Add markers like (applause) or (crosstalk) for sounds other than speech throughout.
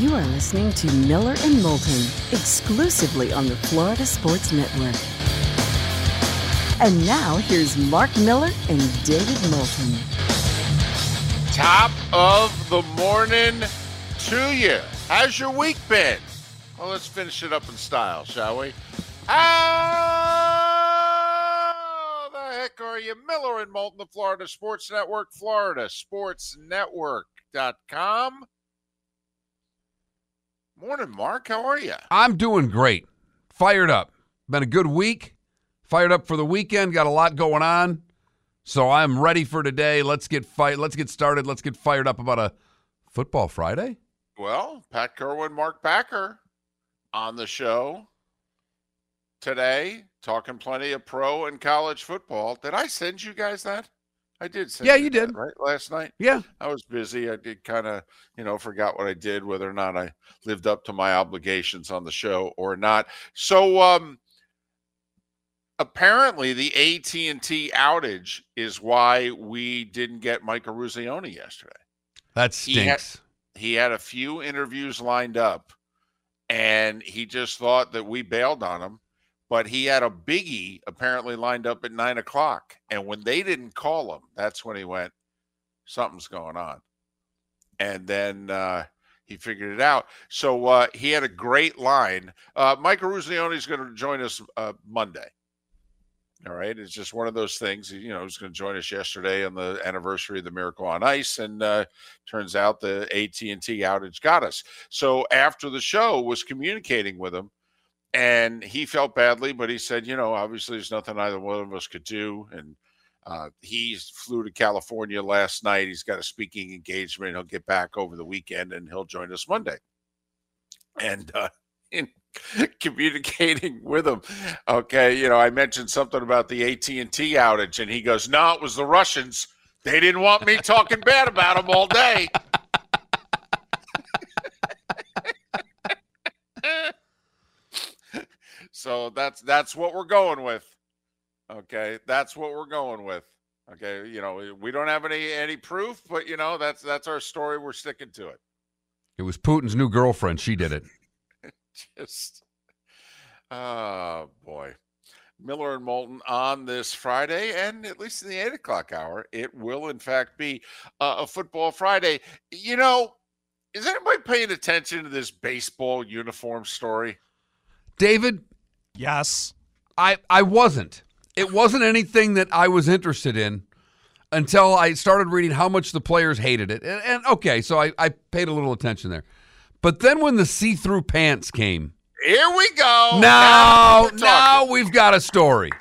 You are listening to Miller and Moulton exclusively on the Florida Sports Network. And now here's Mark Miller and David Moulton. Top of the morning to you. How's your week been? Well, let's finish it up in style, shall we? How the heck are you? Miller and Moulton, the Florida Sports Network, Florida Sports Network.com. Morning, Mark. How are you? I'm doing great. Fired up. Been a good week. Fired up for the weekend. Got a lot going on. So I'm ready for today. Let's get fight. Let's get started. Let's get fired up about a football Friday. Well, Pat Kirwan, Mark Packer on the show today, talking plenty of pro and college football. Did I send you guys that? I did. Yeah, you that, did. right last night. Yeah. I was busy. I did kind of, you know, forgot what I did, whether or not I lived up to my obligations on the show or not. So, um, apparently, the AT and T outage is why we didn't get Mike Eruzione yesterday. That He had- stinks. He had a few interviews lined up, and he just thought that we bailed on him. But he had a biggie apparently lined up at nine o'clock, and when they didn't call him, that's when he went, "Something's going on." And then uh, he figured it out. So uh, he had a great line. Uh, Mike Eruzione is going to join us uh, Monday. All right, it's just one of those things. You know, he's going to join us yesterday on the anniversary of the Miracle on Ice, and uh, turns out the AT and T outage got us. So after the show, was communicating with him, and he felt badly, but he said, you know, obviously there's nothing either one of us could do, and uh, he flew to California last night. He's got a speaking engagement. He'll get back over the weekend, and he'll join us Monday. And uh, (laughs) in (laughs) communicating with him, okay, you know, I mentioned something about the AT and T outage, and he goes, "No, it was the Russians. They didn't want me talking bad about them all day." So that's that's what we're going with. Okay, that's what we're going with. Okay, you know, we don't have any any proof, but you know, that's that's our story. We're sticking to it. It was Putin's new girlfriend. She did it. (laughs) Just, oh boy. Miller and Moulton on this Friday, and at least in the eight o'clock hour, it will in fact be uh, a football Friday. You know, is anybody paying attention to this baseball uniform story? David, Yes. I I wasn't. It wasn't anything that I was interested in until I started reading how much the players hated it. And, and okay, so I, I paid a little attention there. But then when the see-through pants came, Here we go. now, we're now we've got a story. (laughs)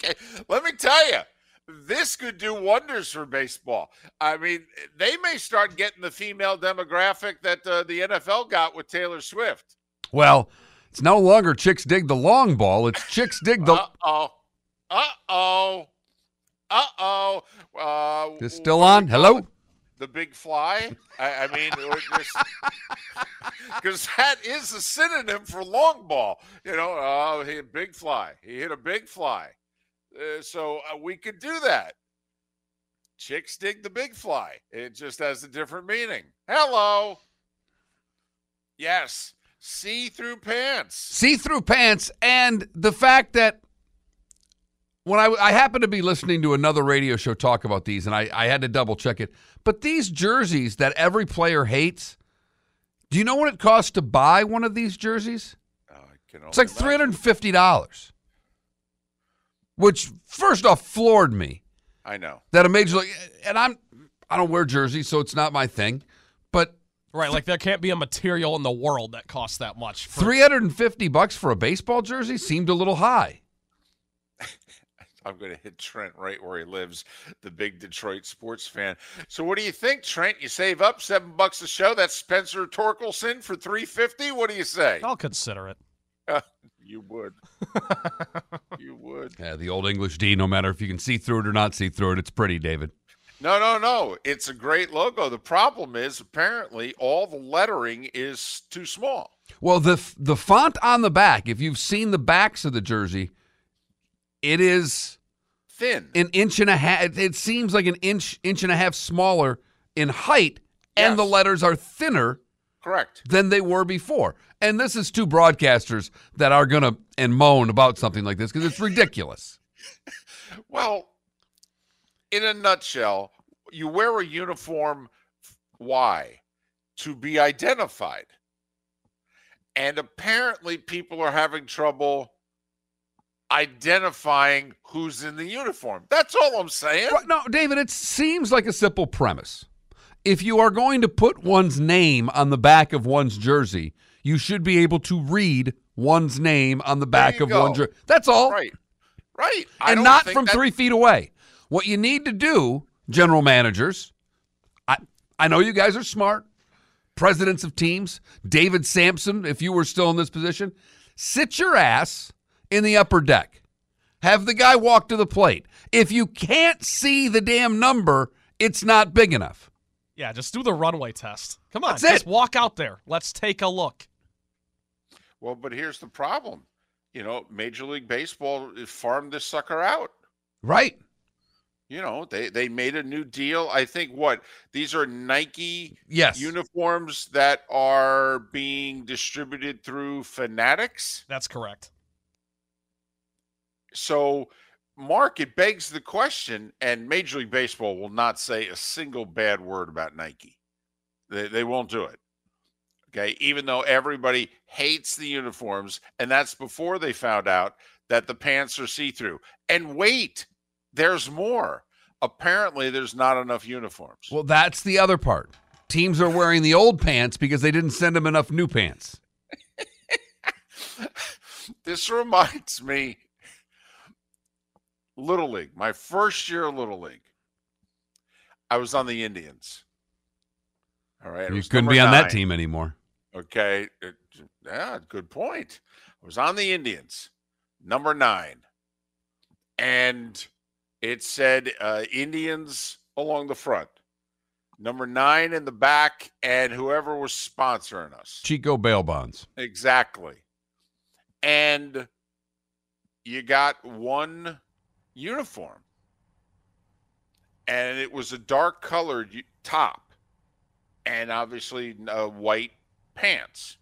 Okay, let me tell you, this could do wonders for baseball. I mean, they may start getting the female demographic that uh, the NFL got with Taylor Swift. Well, it's no longer chicks dig the long ball. It's chicks dig the. Uh oh. Uh oh. Uh oh. Uh, Is still on? Hello. it? The big fly. I, I mean, (laughs) because that is a synonym for long ball. You know, oh, he hit a big fly. He hit a big fly. Uh, so uh, we could do that. Chicks dig the big fly. It just has a different meaning. Hello. Yes. See through pants. see-through pants and the fact that when I, I happened to be listening to another radio show talk about these and I, I had to double check it but these jerseys that every player hates do you know what it costs to buy one of these jerseys Oh, I can it's like imagine. $350 which first off floored me I know. that a major league and i'm i don't wear jerseys so it's not my thing but Right. Like there can't be a material in the world that costs that much. for- 350 bucks for a baseball jersey seemed a little high (laughs) I'm going to hit Trent right where he lives, the big Detroit sports fan. So, what do you think, Trent? You save up seven bucks a show. That's Spencer Torkelson for three fifty. What do you say? I'll consider it. (laughs) You would. (laughs) you would. Yeah, the old English D, no matter if you can see through it or not see through it, it's pretty, David. No, no, no. It's a great logo. The problem is apparently all the lettering is too small. Well, the the font on the back, if you've seen the backs of the jersey, it is Thin. an inch and a half. It seems like an inch, inch and a half smaller in height, and Yes. the letters are thinner Correct. than they were before. And this is two broadcasters that are going to and moan about something like this because it's ridiculous. (laughs) Well, in a nutshell, you wear a uniform. Why? To be identified. And apparently, people are having trouble identifying who's in the uniform. That's all I'm saying. Right, No, David, it seems like a simple premise. If you are going to put one's name on the back of one's jersey, you should be able to read one's name on the back of one jersey. That's all. Right. Right. I and don't from that- three feet away. What you need to do, general managers, I, I know you guys are smart, presidents of teams, David Samson, if you were still in this position, sit your ass in the upper deck. Have the guy walk to the plate. If you can't see the damn number, it's not big enough. Yeah, just do the runway test. Come on, That's just it. walk out there. Let's take a look. Well, but here's the problem. You know, Major League Baseball farmed this sucker out. Right. You know, they they made a new deal. I think what these are Nike Yes. uniforms that are being distributed through Fanatics. That's correct. So, Mark, it begs the question, and Major League Baseball will not say a single bad word about Nike. They, they won't do it. Okay. Even though everybody hates the uniforms, and that's before they found out that the pants are see through. And wait, there's more. Apparently, there's not enough uniforms. well, that's the other part. Teams are wearing the old pants because they didn't send them enough new pants. (laughs) this reminds me little league my first year of little league i was on the indians all right You couldn't be on that team anymore. okay it- yeah good point i was on the indians number nine and it said uh, indians along the front number nine in the back and whoever was sponsoring us Chico bail bonds. Exactly. And you got one uniform. And it was a dark colored top and obviously uh, white pants.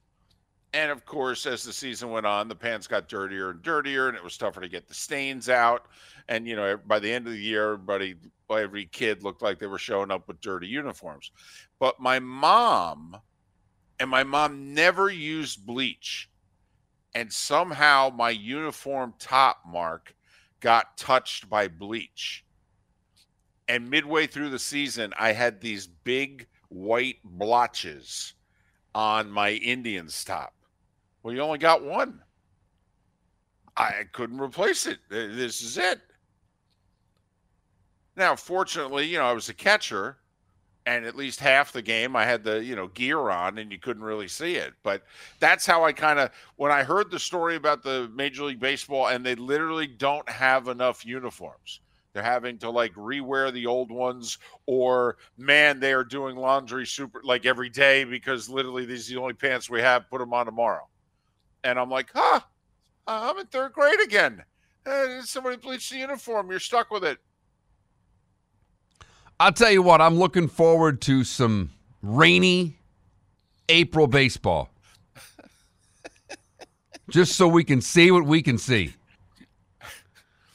And of course, as the season went on, the pants got dirtier and dirtier, and it was tougher to get the stains out. And you know, by the end of the year, everybody, every kid looked like they were showing up with dirty uniforms. But my mom, and my mom never used bleach, and somehow my uniform top mark got touched by bleach. And midway through the season, I had these big white blotches on my Indians top. Well, you only got one. I couldn't replace it. This is it. Now, fortunately, you know, I was a catcher, and at least half the game I had the, you know, gear on and you couldn't really see it. But that's how I kind of, when I heard the story about the Major League Baseball and they literally don't have enough uniforms. They're having to like rewear the old ones, or man, they are doing laundry super like every day because literally these are the only pants we have. Put them on tomorrow. And I'm like, huh, I'm in third grade again. Eh, somebody bleached the uniform. You're stuck with it. I'll tell you what, I'm looking forward to some rainy April baseball. Just so we can see what we can see.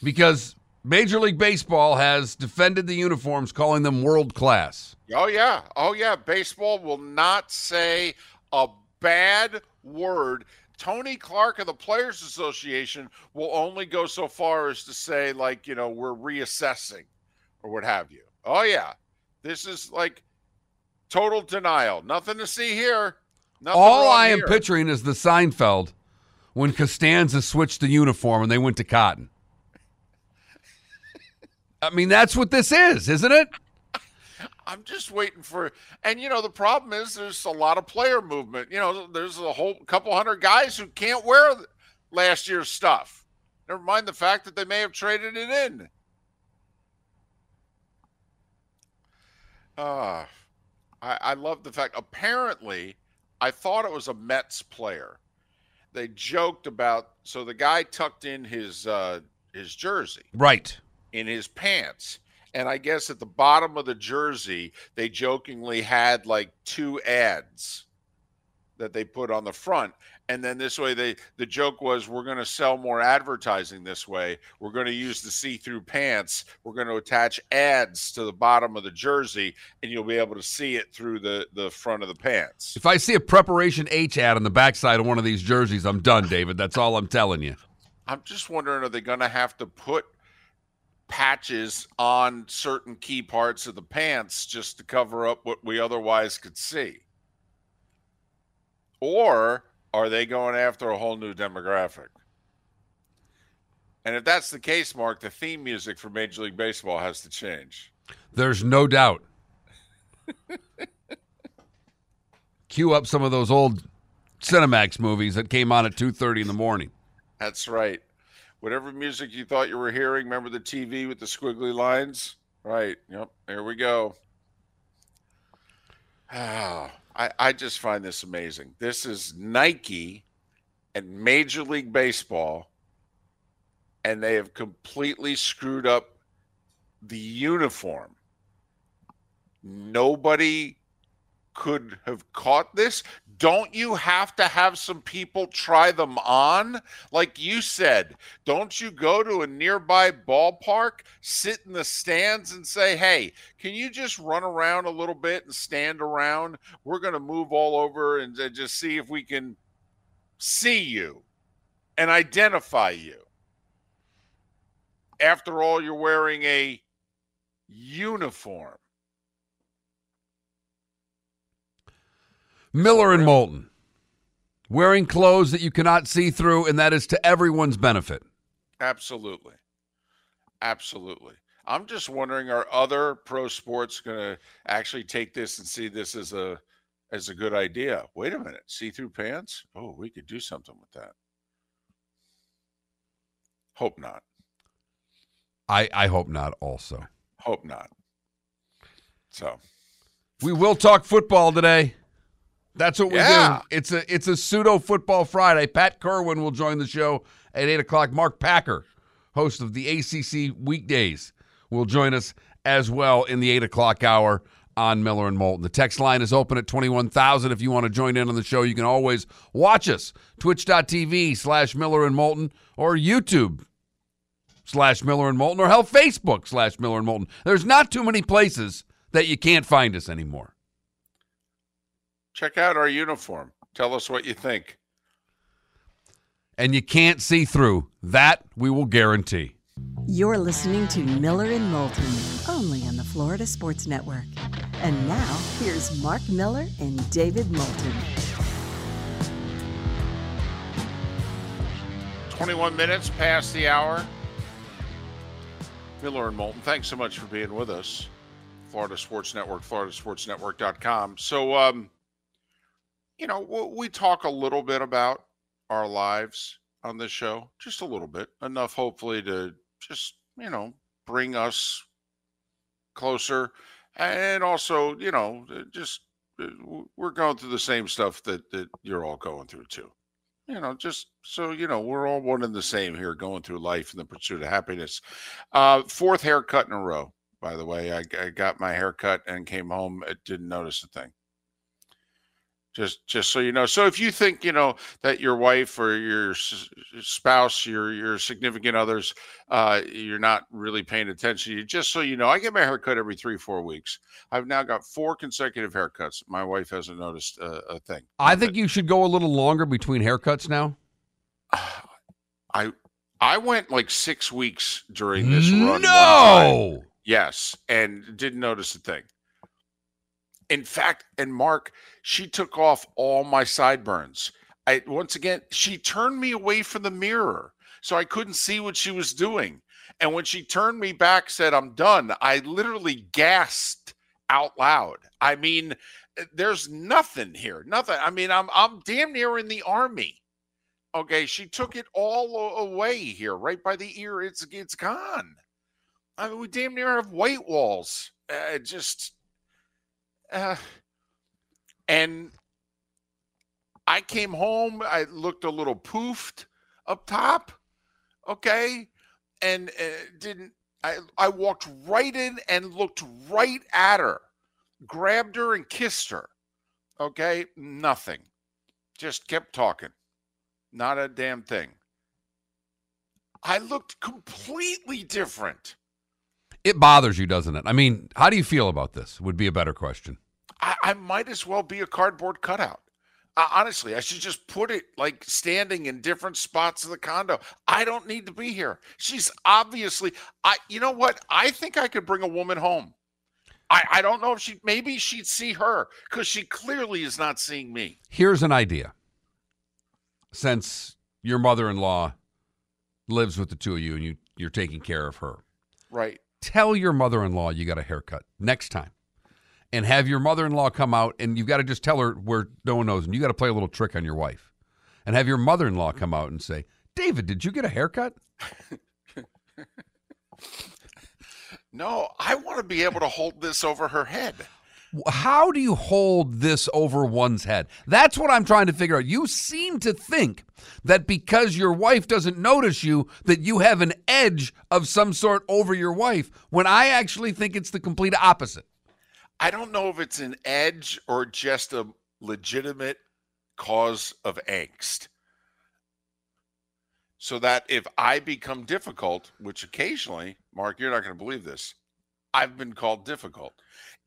Because Major League Baseball has defended the uniforms, calling them world class. Oh yeah, oh yeah. Baseball will not say a bad word. Tony Clark of the Players Association will only go so far as to say, like, you know, we're reassessing or what have you. Oh yeah, this is like total denial. Nothing to see here. Nothing All I am here. picturing is the Seinfeld when Costanza switched the uniform and they went to cotton. (laughs) I mean, that's what this is, isn't it? I'm just waiting for, and you know, the problem is there's a lot of player movement. You know, there's a whole couple hundred guys who can't wear last year's stuff. Never mind the fact that they may have traded it in. Ah, I, I love the fact. Apparently, I thought it was a Mets player. They joked about so the guy tucked in his uh, his jersey Right. in his pants. And I guess at the bottom of the jersey, they jokingly had like two ads that they put on the front and then this way they the joke was we're going to sell more advertising this way we're going to use the see-through pants we're going to attach ads to the bottom of the jersey and you'll be able to see it through the the front of the pants If I see a preparation H ad on the backside of one of these jerseys, I'm done, David. That's all I'm telling you. i'm just wondering are they going to have to put patches on certain key parts of the pants just to cover up what we otherwise could see or are they going after a whole new demographic and if that's the case mark the theme music for major league baseball has to change There's no doubt. (laughs) Cue up some of those old Cinemax movies that came on at 2:30 in the morning. That's right. Whatever music you thought you were hearing, remember the TV with the squiggly lines? Right. Yep. There we go. Ah, (sighs) I, I just find this amazing. This is Nike and Major League Baseball, and they have completely screwed up the uniform. Nobody could have caught this. Don't you have to have some people try them on? Like you said, don't you go to a nearby ballpark, sit in the stands, and say, hey, can you just run around a little bit and stand around? We're going to move all over and uh, just see if we can see you and identify you. After all, you're wearing a uniform. Miller and Moulton wearing clothes that you cannot see through, and that is to everyone's benefit. Absolutely. Absolutely. I'm just wondering are other pro sports going to actually take this and see this as a as a good idea? Wait a minute, see-through pants? Oh, we could do something with that. Hope not. I, I hope not. Also, Hope not. So, we will talk football today. That's what we Yeah. do. It's a it's a pseudo football Friday. Pat Kirwan will join the show at eight o'clock. Mark Packer, host of the ACC weekdays, will join us as well in the eight o'clock hour on Miller and Moulton. The text line is open at twenty one thousand. If you want to join in on the show, you can always watch us twitch.tv slash Miller and Moulton or YouTube slash Miller and Moulton or hell Facebook slash Miller and Moulton. There's not too many places that you can't find us anymore. Check out our uniform. Tell us what you think. and you can't see through. That we will guarantee. You're listening to Miller and Moulton, only on the Florida Sports Network. And now, here's Mark Miller and David Moulton. 21 minutes past the hour. Miller and Moulton, thanks so much for being with us. Florida Sports Network, floridasportsnetwork.com. So, um, you know, we talk a little bit about our lives on this show, just a little bit, enough hopefully to just, you know, bring us closer. And also, you know, just uh, we're going through the same stuff that, that you're all going through too you know, just so you know, we're all one and the same here, going through life in the pursuit of happiness. Uh, fourth haircut in a row, by the way. I, I got my haircut and came home. I didn't notice a thing. Just, just so you know. So if you think you know that your wife or your spouse, your your significant others, uh, you're not really paying attention. You just so you know, I get my haircut every three, four weeks. I've now got four consecutive haircuts. My wife hasn't noticed a, a thing. I think you should go a little longer between haircuts now. (sighs) I I went like six weeks during this run. No. Yes, and didn't notice a thing. In fact, and Mark, she took off all my sideburns. I once again, she turned me away from the mirror, so I couldn't see what she was doing. And when she turned me back, said, "I'm done," I literally gasped out loud. I mean, eh, there's nothing here, nothing. I mean, I'm I'm damn near in the army. Okay, she took it all away here, right by the ear. It's it's gone. I mean, we damn near have white walls. Uh, just, uh, (sighs) and I came home. I looked a little poofed up top. Okay, and uh, didn't. I I walked right in and looked right at her, grabbed her and kissed her. Okay, nothing, just kept talking. Not a damn thing. I looked completely different. It bothers you, doesn't it? I mean, how do you feel about this? Would be a better question. I, I might as well be a cardboard cutout. Uh, honestly, I should just put it like standing in different spots of the condo. I don't need to be here. She's obviously, I. You know what? I think I could bring a woman home. I, I don't know if she. Maybe she'd see her because she clearly is not seeing me. Here's an idea. Since your mother-in-law lives with the two of you and you you're taking care of her, Right. Tell your mother-in-law you got a haircut next time. And have your mother-in-law come out and you've got to just tell her where no one knows and you got to play a little trick on your wife. And have your mother-in-law come out and say david did you get a haircut? (laughs) No, I want to be able to hold this over her head. How do you hold this over one's head that's what i'm trying to figure out you seem to think that because your wife doesn't notice you that you have an edge of some sort over your wife when i actually think it's the complete opposite I don't know if it's an edge or just a legitimate cause of angst. So that if I become difficult, which occasionally, Mark, you're not going to believe this, I've been called difficult.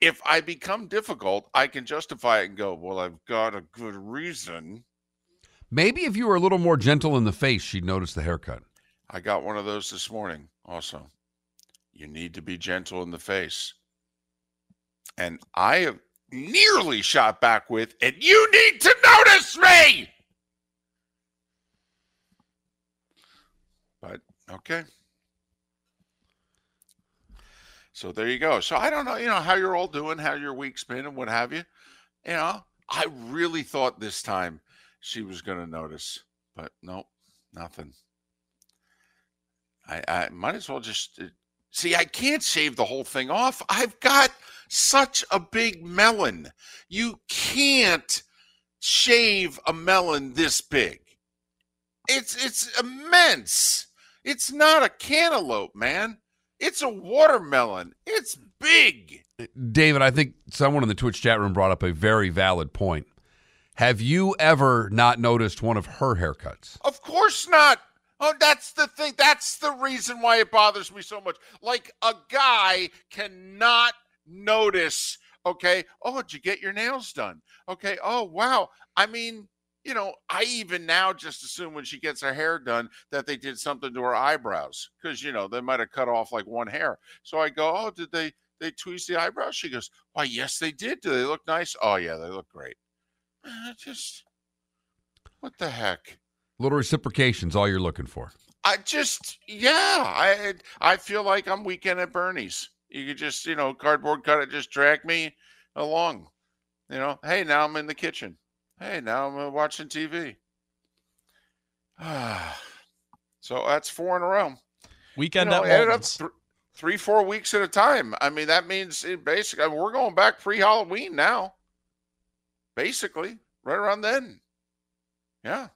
If I become difficult, I can justify it and go, well, I've got a good reason. maybe if you were a little more gentle in the face she'd notice the haircut I got one of those this morning also. You need to be gentle in the face. And I have nearly shot back with, and you need to notice me. But okay. So there you go. So I don't know, you know, how you're all doing, how your week's been, and what have you. You know, I really thought this time she was going to notice, but nope, nothing. I, I might as well just uh, see. I can't shave the whole thing off. I've got such a big melon. You can't shave a melon this big. It's it's immense. It's not a cantaloupe, man. It's a watermelon. It's big. David, I think someone in the Twitch chat room brought up a very valid point. Have you ever not noticed one of her haircuts? Of course not. Oh, that's the thing. That's the reason why it bothers me so much. Like a guy cannot notice, okay, oh, did you get your nails done? Okay, oh, wow. I mean, you know, I even now just assume when she gets her hair done that they did something to her eyebrows because, you know, they might have cut off like one hair. So I go, oh, did they, they tweeze the eyebrows? She goes, why, yes, they did. Do they look nice? Oh, yeah, they look great. Uh, just, what the heck? Little reciprocation's all you're looking for. I just, yeah, I I feel like I'm weekend at Bernie's. You could just, you know, cardboard cut it, just drag me along. You know, hey, now I'm in the kitchen. Hey, now I'm uh, watching TV. (sighs) so that's four in a row. Weekend you know, at up th- three, four weeks at a time. I mean, that means basically we're going back pre Halloween now. Basically, right around then. Yeah.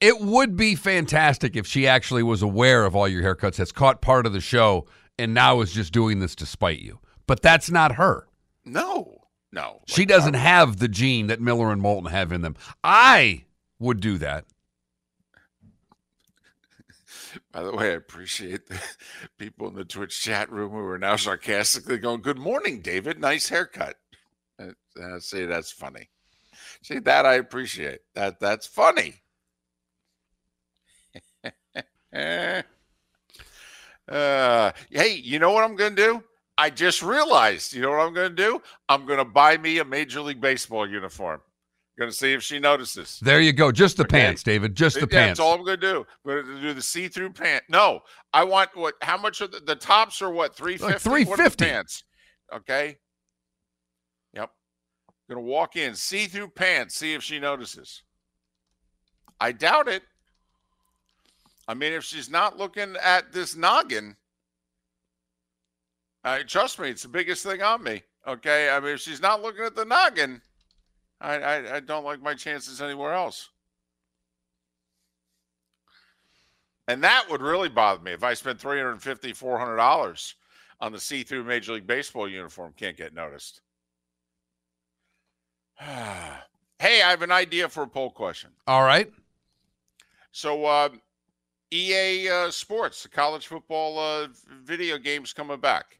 It would be fantastic if she actually was aware of all your haircuts, has caught part of the show, and now is just doing this to spite you. But that's not her. No, no. She Like, doesn't I- have the gene that Miller and Moulton have in them. I would do that. (laughs) By the way, I appreciate the (laughs) people in the Twitch chat room who are now sarcastically going, "Good morning, David. Nice haircut." Uh, uh, see, that's funny. See that I appreciate. That that's funny. (laughs) Uh, hey, you know what I'm going to do? I just realized. You know what I'm going to do? I'm going to buy me a Major League Baseball uniform. Going to see if she notices. There you go. Just the Okay. pants, David. Just the Yeah, pants. That's all I'm gonna do. I'm gonna do the see-through pant. No, I want what? How much are the, the tops? Are what? Three fifty. 350. pants. Okay. Yep. Gonna walk in see-through pants. See if she notices. I doubt it. I mean, if she's not looking at this noggin, uh, trust me, it's the biggest thing on me. Okay. I mean, if she's not looking at the noggin, I, I, I don't like my chances anywhere else. And that would really bother me if I spent $350, $400 on the see through Major League Baseball uniform, can't get noticed. (sighs) hey, I have an idea for a poll question. All right. So, uh, EA uh, Sports, the college football uh, video games coming back.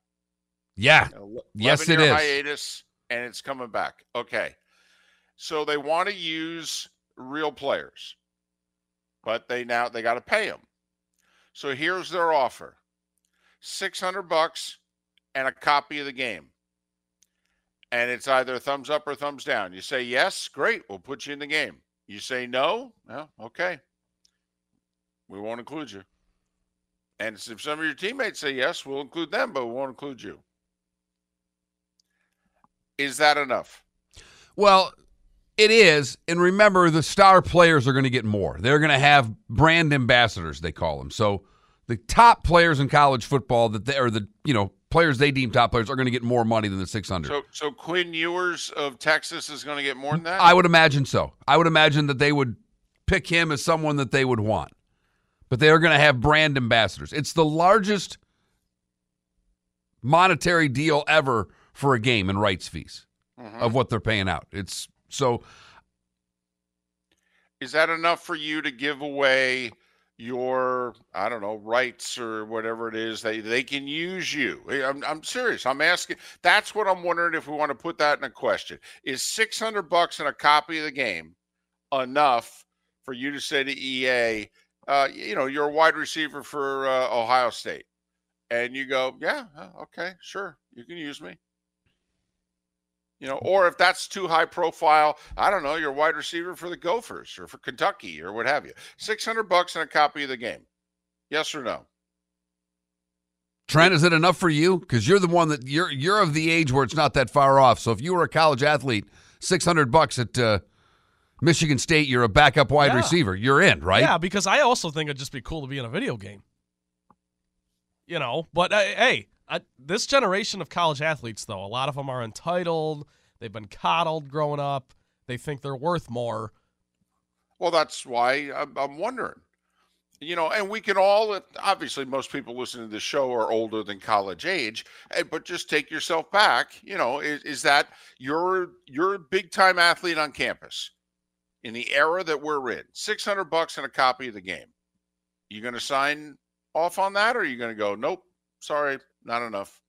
Yeah. Yes, it is. hiatus, and it's coming back. Okay. So they want to use real players, but they now they got to pay them. So here's their offer: six hundred bucks and a copy of the game. And it's either thumbs up or thumbs down. You say yes, great, we'll put you in the game. You say no, well, okay, we won't include you. And if some of your teammates say yes, we'll include them, but we won't include you. Is that enough? Well, it is. And remember, the star players are going to get more. They're going to have brand ambassadors, they call them. So the top players in college football that they are the, you know, players they deem top players are going to get more money than the 600. So, so Quinn Ewers of Texas is going to get more than that. I would imagine so. I would imagine that they would pick him as someone that they would want. But they are going to have brand ambassadors. It's the largest monetary deal ever for a game in rights fees Mhm. of what they're paying out. It's so Is that enough for you to give away your, I don't know, rights or whatever it is? They they can use you. I'm I'm serious. I'm asking. That's what I'm wondering if we want to put that in a question. Is 600 bucks and a copy of the game enough for you to say to EA, uh, you know, you're a wide receiver for uh, Ohio State, and you go, yeah, uh, okay, sure, you can use me. You know, or if that's too high profile, I don't know, you're a wide receiver for the Gophers or for Kentucky or what have you. 600 bucks and a copy of the game. Yes or no? Trent, is it enough for you? Because you're the one that you're you're of the age where it's not that far off. So if you were a college athlete, six hundred bucks at uh, Michigan State, you're a backup wide Yeah. receiver. You're in, right? Yeah, because I also think it'd just be cool to be in a video game. You know, but uh, hey, This generation of college athletes, though, a lot of them are entitled. They've been coddled growing up. They think they're worth more. Well, that's why I'm, I'm wondering. You know, and we can all obviously most people listening to the show are older than college age, eh, but just take yourself back. You know, is, is that you're you're a big time athlete on campus in the era that we're in? Six hundred bucks and a copy of the game. You going to sign off on that, or are you going to go, nope, sorry, not enough?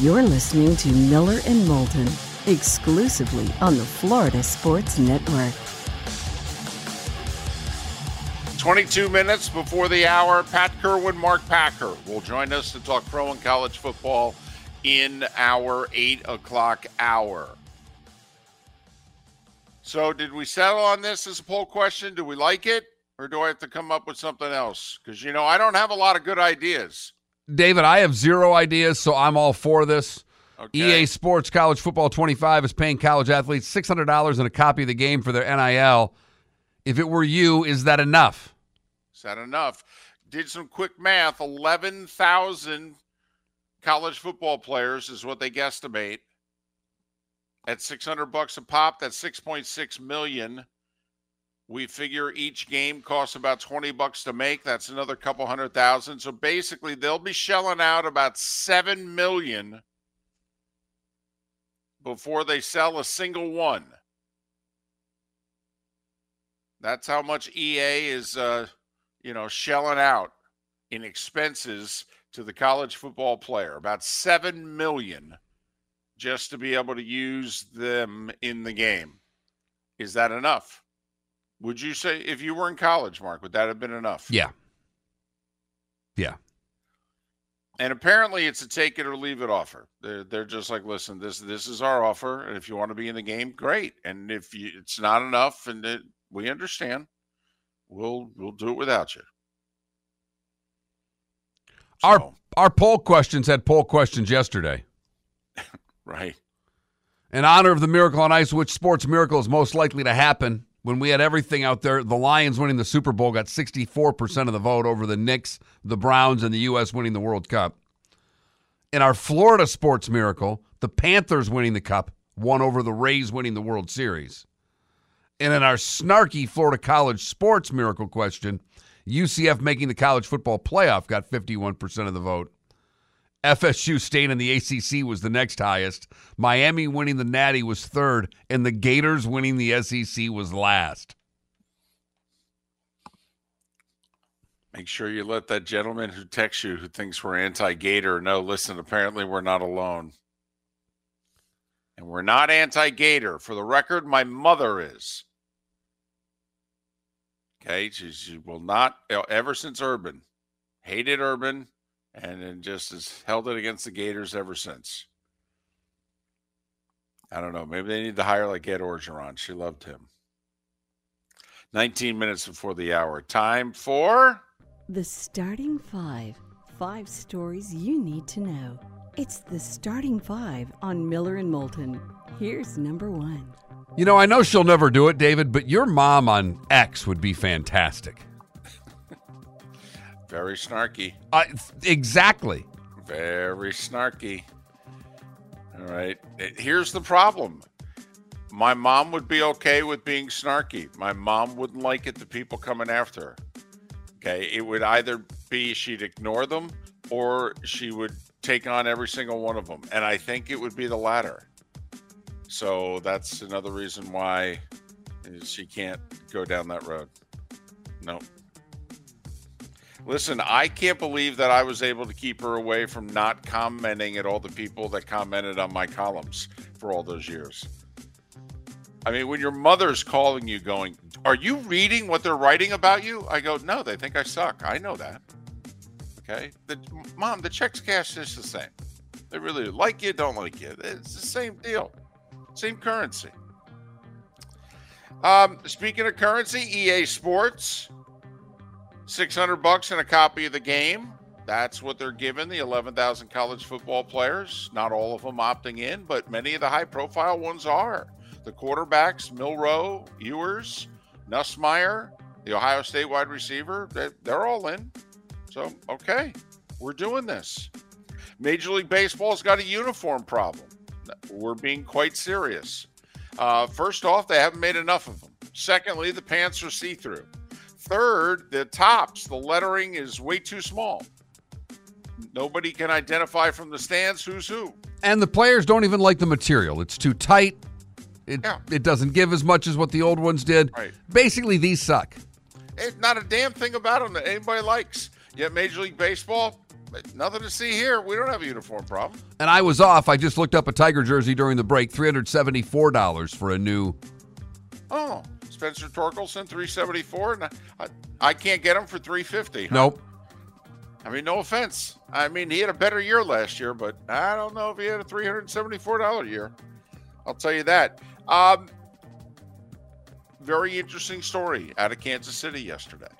You're listening to Miller and Moulton exclusively on the Florida Sports Network. 22 minutes before the hour, Pat Kirwan, Mark Packer will join us to talk pro and college football in our 8 o'clock hour. So, did we settle on this as a poll question? Do we like it? Or do I have to come up with something else? Because, you know, I don't have a lot of good ideas. David, I have zero ideas, so I'm all for this. Okay. EA Sports College Football 25 is paying college athletes $600 and a copy of the game for their NIL. If it were you, is that enough? Is that enough? Did some quick math. 11,000 college football players is what they guesstimate. At 600 bucks a pop, that's 6.6 million. We figure each game costs about 20 bucks to make. That's another couple hundred thousand. So basically, they'll be shelling out about 7 million before they sell a single one. That's how much EA is uh, you know, shelling out in expenses to the college football player, about 7 million just to be able to use them in the game. Is that enough? Would you say if you were in college, Mark, would that have been enough? Yeah. Yeah. And apparently it's a take it or leave it offer. They're, they're just like, listen, this this is our offer, and if you want to be in the game, great. And if you, it's not enough, and it, we understand, we'll we'll do it without you. Our our poll questions had poll questions yesterday. (laughs) right. In honor of the miracle on ice, which sports miracle is most likely to happen? When we had everything out there, the Lions winning the Super Bowl got 64% of the vote over the Knicks, the Browns, and the U.S. winning the World Cup. In our Florida sports miracle, the Panthers winning the Cup won over the Rays winning the World Series. And in our snarky Florida college sports miracle question, UCF making the college football playoff got 51% of the vote. FSU staying in the ACC was the next highest. Miami winning the Natty was third, and the Gators winning the SEC was last. Make sure you let that gentleman who texts you who thinks we're anti Gator know, listen, apparently we're not alone. And we're not anti Gator. For the record, my mother is. Okay. She, she will not, ever since Urban, hated Urban, and then just has held it against the Gators ever since. I don't know. Maybe they need to hire like Ed Orgeron. She loved him. 19 minutes before the hour. Time for. The starting five. Five stories you need to know. It's the starting five on Miller and Moulton. Here's number one. You know, I know she'll never do it, David, but your mom on X would be fantastic. Very snarky. Uh, exactly. Very snarky. All right. Here's the problem. My mom would be okay with being snarky. My mom wouldn't like it the people coming after her. Okay. It would either be she'd ignore them or she would take on every single one of them. And I think it would be the latter. So that's another reason why she can't go down that road. No. Nope. Listen, I can't believe that I was able to keep her away from not commenting at all the people that commented on my columns for all those years. I mean, when your mother's calling you, going, Are you reading what they're writing about you? I go, No, they think I suck. I know that. Okay. The, Mom, the checks cash is the same. They really like you, don't like you. It's the same deal, same currency. Um, speaking of currency, EA Sports, 600 bucks and a copy of the game. That's what they're giving the 11,000 college football players. Not all of them opting in, but many of the high profile ones are the quarterbacks, Milroe, Ewers, Nussmeier, the Ohio State wide receiver, they're all in. So, okay, we're doing this. Major League Baseball's got a uniform problem. We're being quite serious. Uh, first off, they haven't made enough of them. Secondly, the pants are see through. Third, the tops, the lettering is way too small. Nobody can identify from the stands who's who. And the players don't even like the material. It's too tight. It, yeah. it doesn't give as much as what the old ones did. Right. Basically, these suck. It's not a damn thing about them that anybody likes. Yet Major League Baseball, nothing to see here. We don't have a uniform problem. And I was off. I just looked up a Tiger jersey during the break. Three hundred seventy-four dollars for a new. Oh, Spencer Torkelson, three seventy-four. I, I can't get him for three fifty. Huh? Nope. I mean, no offense. I mean, he had a better year last year, but I don't know if he had a three hundred seventy-four dollar year. I'll tell you that. Um, very interesting story out of Kansas City yesterday.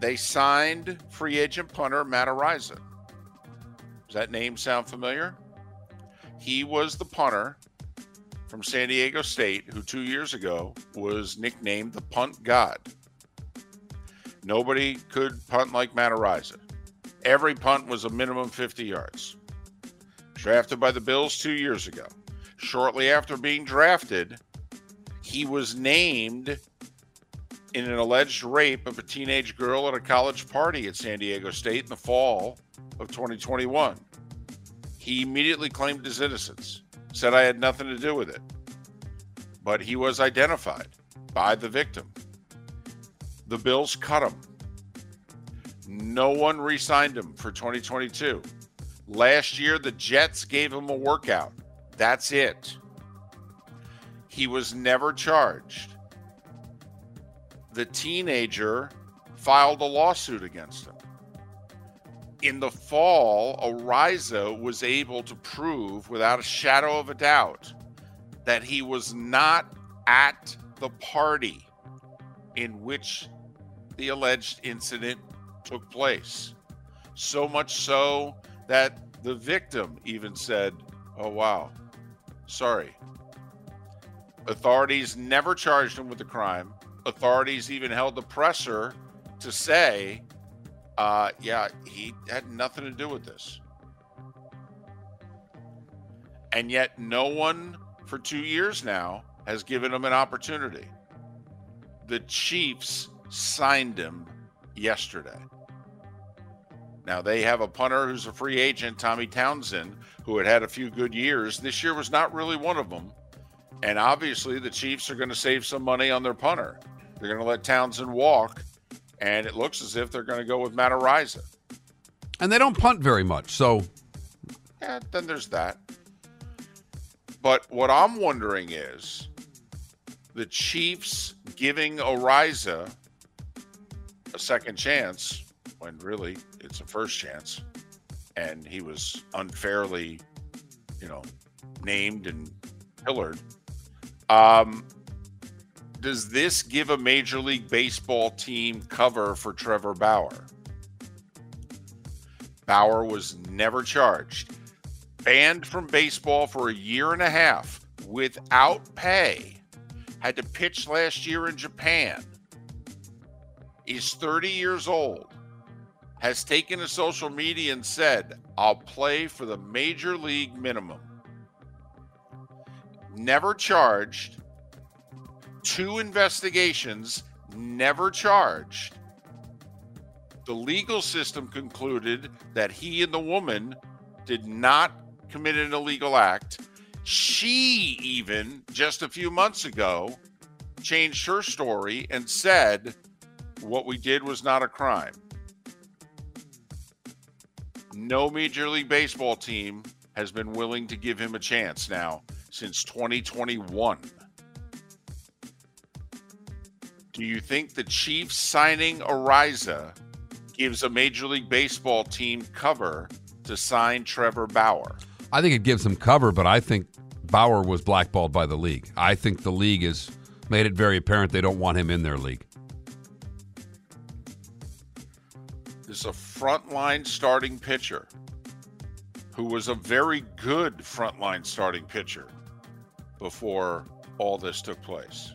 They signed free agent punter Matt Araiza. Does that name sound familiar? He was the punter from San Diego State who two years ago was nicknamed the punt god. Nobody could punt like Matt Araiza. Every punt was a minimum 50 yards. Drafted by the Bills two years ago. Shortly after being drafted, he was named in an alleged rape of a teenage girl at a college party at San Diego State in the fall of 2021. He immediately claimed his innocence, said I had nothing to do with it. But he was identified by the victim. The Bills cut him. No one re signed him for 2022. Last year, the Jets gave him a workout. That's it. He was never charged. The teenager filed a lawsuit against him. In the fall, Araiza was able to prove without a shadow of a doubt that he was not at the party in which the alleged incident took place. So much so that the victim even said, Oh, wow, sorry. Authorities never charged him with the crime. Authorities even held the presser to say, uh, yeah, he had nothing to do with this. And yet, no one for two years now has given him an opportunity. The Chiefs signed him yesterday. Now they have a punter who's a free agent, Tommy Townsend, who had had a few good years. This year was not really one of them. And obviously, the Chiefs are going to save some money on their punter. They're going to let Townsend walk, and it looks as if they're going to go with Matt Araiza. And they don't punt very much, so Yeah, then there's that. But what I'm wondering is the Chiefs giving Araiza a second chance when really it's a first chance. And he was unfairly, you know, named and pillared. Um, does this give a Major League Baseball team cover for Trevor Bauer? Bauer was never charged. Banned from baseball for a year and a half without pay, had to pitch last year in Japan, is 30 years old, has taken to social media and said, I'll play for the major league minimum. Never charged, two investigations, never charged. The legal system concluded that he and the woman did not commit an illegal act. She even just a few months ago changed her story and said what we did was not a crime. No Major League Baseball team has been willing to give him a chance now since 2021. Do you think the Chiefs signing Araiza gives a Major League Baseball team cover to sign Trevor Bauer? I think it gives them cover, but I think Bauer was blackballed by the league. I think the league has made it very apparent they don't want him in their league. This is a frontline starting pitcher who was a very good frontline starting pitcher before all this took place.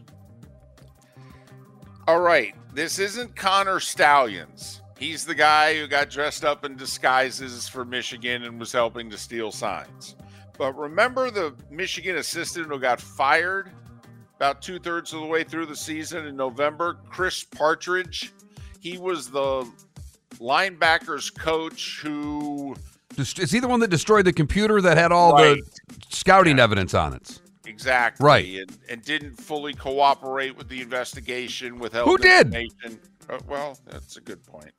All right, this isn't Connor Stalions. He's the guy who got dressed up in disguises for Michigan and was helping to steal signs. But remember the Michigan assistant who got fired about two thirds of the way through the season in November? Chris Partridge. He was the linebackers coach who. Is he the one that destroyed the computer that had all right. the scouting yeah. evidence on it? Exactly. Right. And, and, didn't fully cooperate with the investigation, withheld Who did? Uh, well, that's a good point.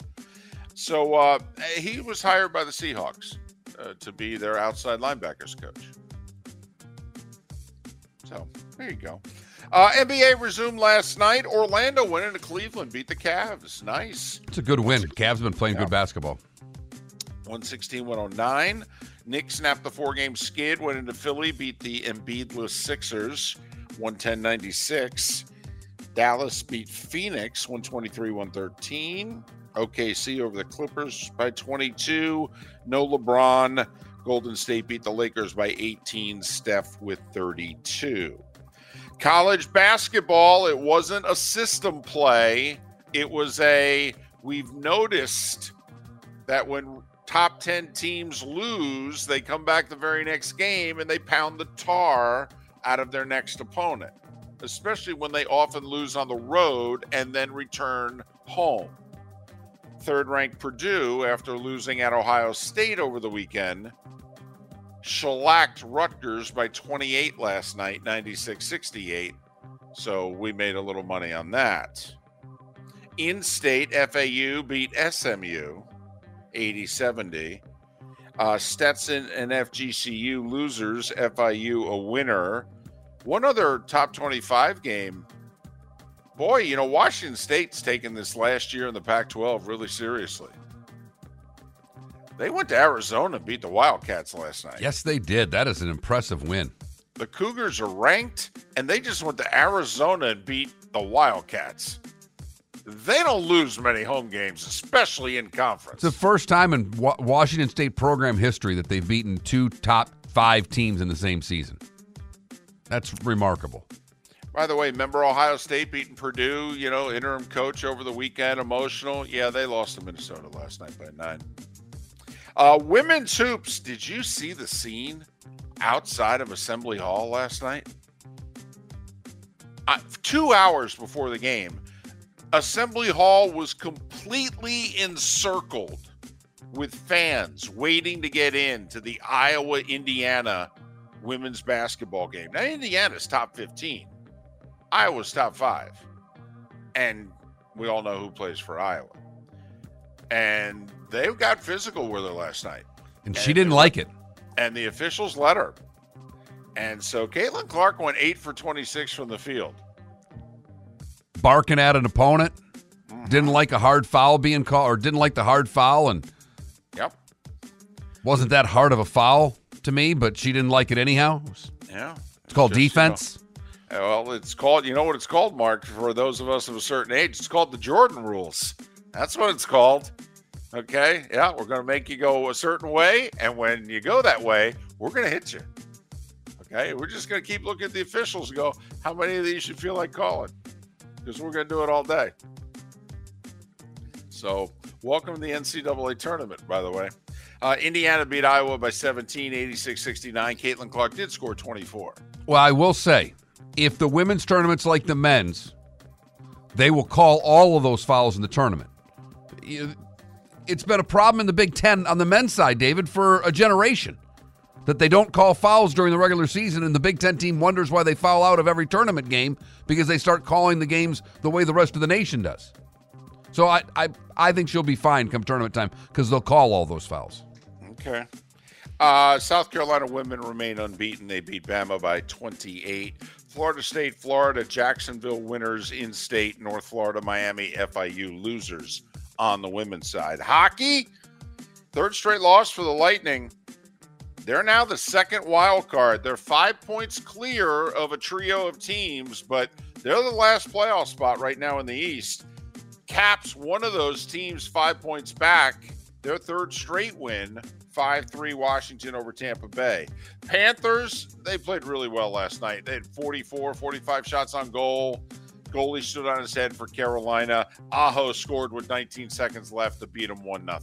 So uh, he was hired by the Seahawks uh, to be their outside linebackers coach. So there you go. Uh, NBA resumed last night. Orlando went into Cleveland, beat the Cavs. Nice. It's a good win. Cavs been playing yeah. good basketball. 116 109. Knicks snapped the four game skid, went into Philly, beat the Embiidless Sixers 110 96. Dallas beat Phoenix 123 113. OKC over the Clippers by 22. No LeBron. Golden State beat the Lakers by 18. Steph with 32. College basketball, it wasn't a system play. It was a, we've noticed that when top 10 teams lose, they come back the very next game and they pound the tar out of their next opponent especially when they often lose on the road and then return home. Third ranked Purdue, after losing at Ohio State over the weekend, shellacked Rutgers by 28 last night, 96 68. So we made a little money on that. In state, FAU beat SMU 80 70. Uh, Stetson and FGCU losers, FIU a winner one other top 25 game. Boy, you know, Washington State's taken this last year in the Pac 12 really seriously. They went to Arizona and beat the Wildcats last night. Yes, they did. That is an impressive win. The Cougars are ranked, and they just went to Arizona and beat the Wildcats. They don't lose many home games, especially in conference. It's the first time in Washington State program history that they've beaten two top five teams in the same season. That's remarkable. By the way, remember Ohio State beating Purdue, you know, interim coach over the weekend, emotional? Yeah, they lost to Minnesota last night by nine. Uh, women's hoops, did you see the scene outside of Assembly Hall last night? Uh, two hours before the game, Assembly Hall was completely encircled with fans waiting to get in to the Iowa Indiana women's basketball game. Now, Indiana's top 15, Iowa's top five. And we all know who plays for Iowa. And they got physical with her last night. And she didn't like it. And the officials let her. And so Caitlin Clark went eight for 26 from the field. Barking at an opponent. Mm-hmm. Didn't like a hard foul being called, or didn't like the hard foul, and Yep. wasn't that hard of a foul to me, but she didn't like it anyhow. Yeah. It's called Just, you know, defense. Well, it's called, you know what it's called, Mark, for those of us of a certain age? It's called the Jordan rules. That's what it's called. Okay. Yeah. We're going to make you go a certain way. And when you go that way, we're going to hit you. Okay. We're just going to keep looking at the officials and go, how many of these you should feel like calling? Because we're going to do it all day. So, welcome to the NCAA tournament, by the way. Uh, Indiana beat Iowa by 17, 86 69. Caitlin Clark did score 24. Well, I will say, if the women's tournament's like the men's, they will call all of those fouls in the tournament. It's been a problem in the Big Ten on the men's side, David, for a generation. That they don't call fouls during the regular season, and the Big Ten team wonders why they foul out of every tournament game because they start calling the games the way the rest of the nation does. So I, I, I think she'll be fine come tournament time because they'll call all those fouls. Okay. Uh, South Carolina women remain unbeaten. They beat Bama by 28. Florida State, Florida, Jacksonville winners in state. North Florida, Miami, FIU losers on the women's side. Hockey, third straight loss for the Lightning. They're now the second wild card. They're five points clear of a trio of teams, but they're the last playoff spot right now in the East. Caps one of those teams five points back. Their third straight win, 5 3 Washington over Tampa Bay. Panthers, they played really well last night. They had 44, 45 shots on goal. Goalie stood on his head for Carolina. Aho scored with 19 seconds left to beat them 1 0.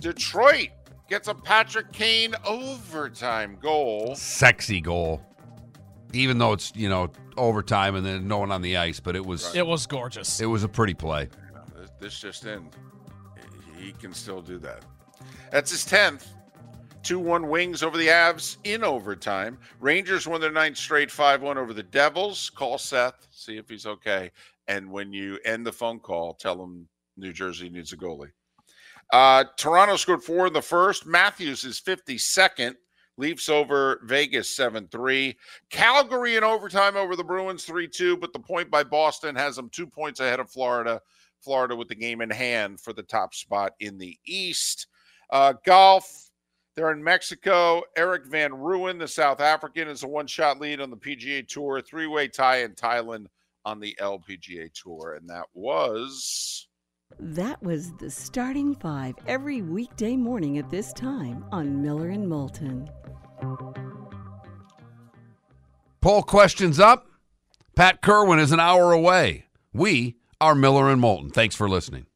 Detroit gets a Patrick Kane overtime goal. Sexy goal. Even though it's, you know, overtime and then no one on the ice, but it was It was gorgeous. it was a pretty play. This- This just in. He can still do that. That's his 10th. 2 1 wings over the Avs in overtime. Rangers won their ninth straight 5 1 over the Devils. Call Seth, see if he's okay. And when you end the phone call, tell him New Jersey needs a goalie. Uh, Toronto scored four in the first. Matthews is 52nd. Leafs over Vegas 7 3. Calgary in overtime over the Bruins 3 2, but the point by Boston has them two points ahead of Florida. Florida with the game in hand for the top spot in the East. Uh, golf, they're in Mexico. Erik van Rooyen, the South African, is a one shot lead on the PGA Tour, three way tie in Thailand on the LPGA Tour. And that was. That was the starting five every weekday morning at this time on Miller and Moulton. Poll questions up. Pat Kirwan is an hour away. We are Miller and Moulton. Thanks for listening.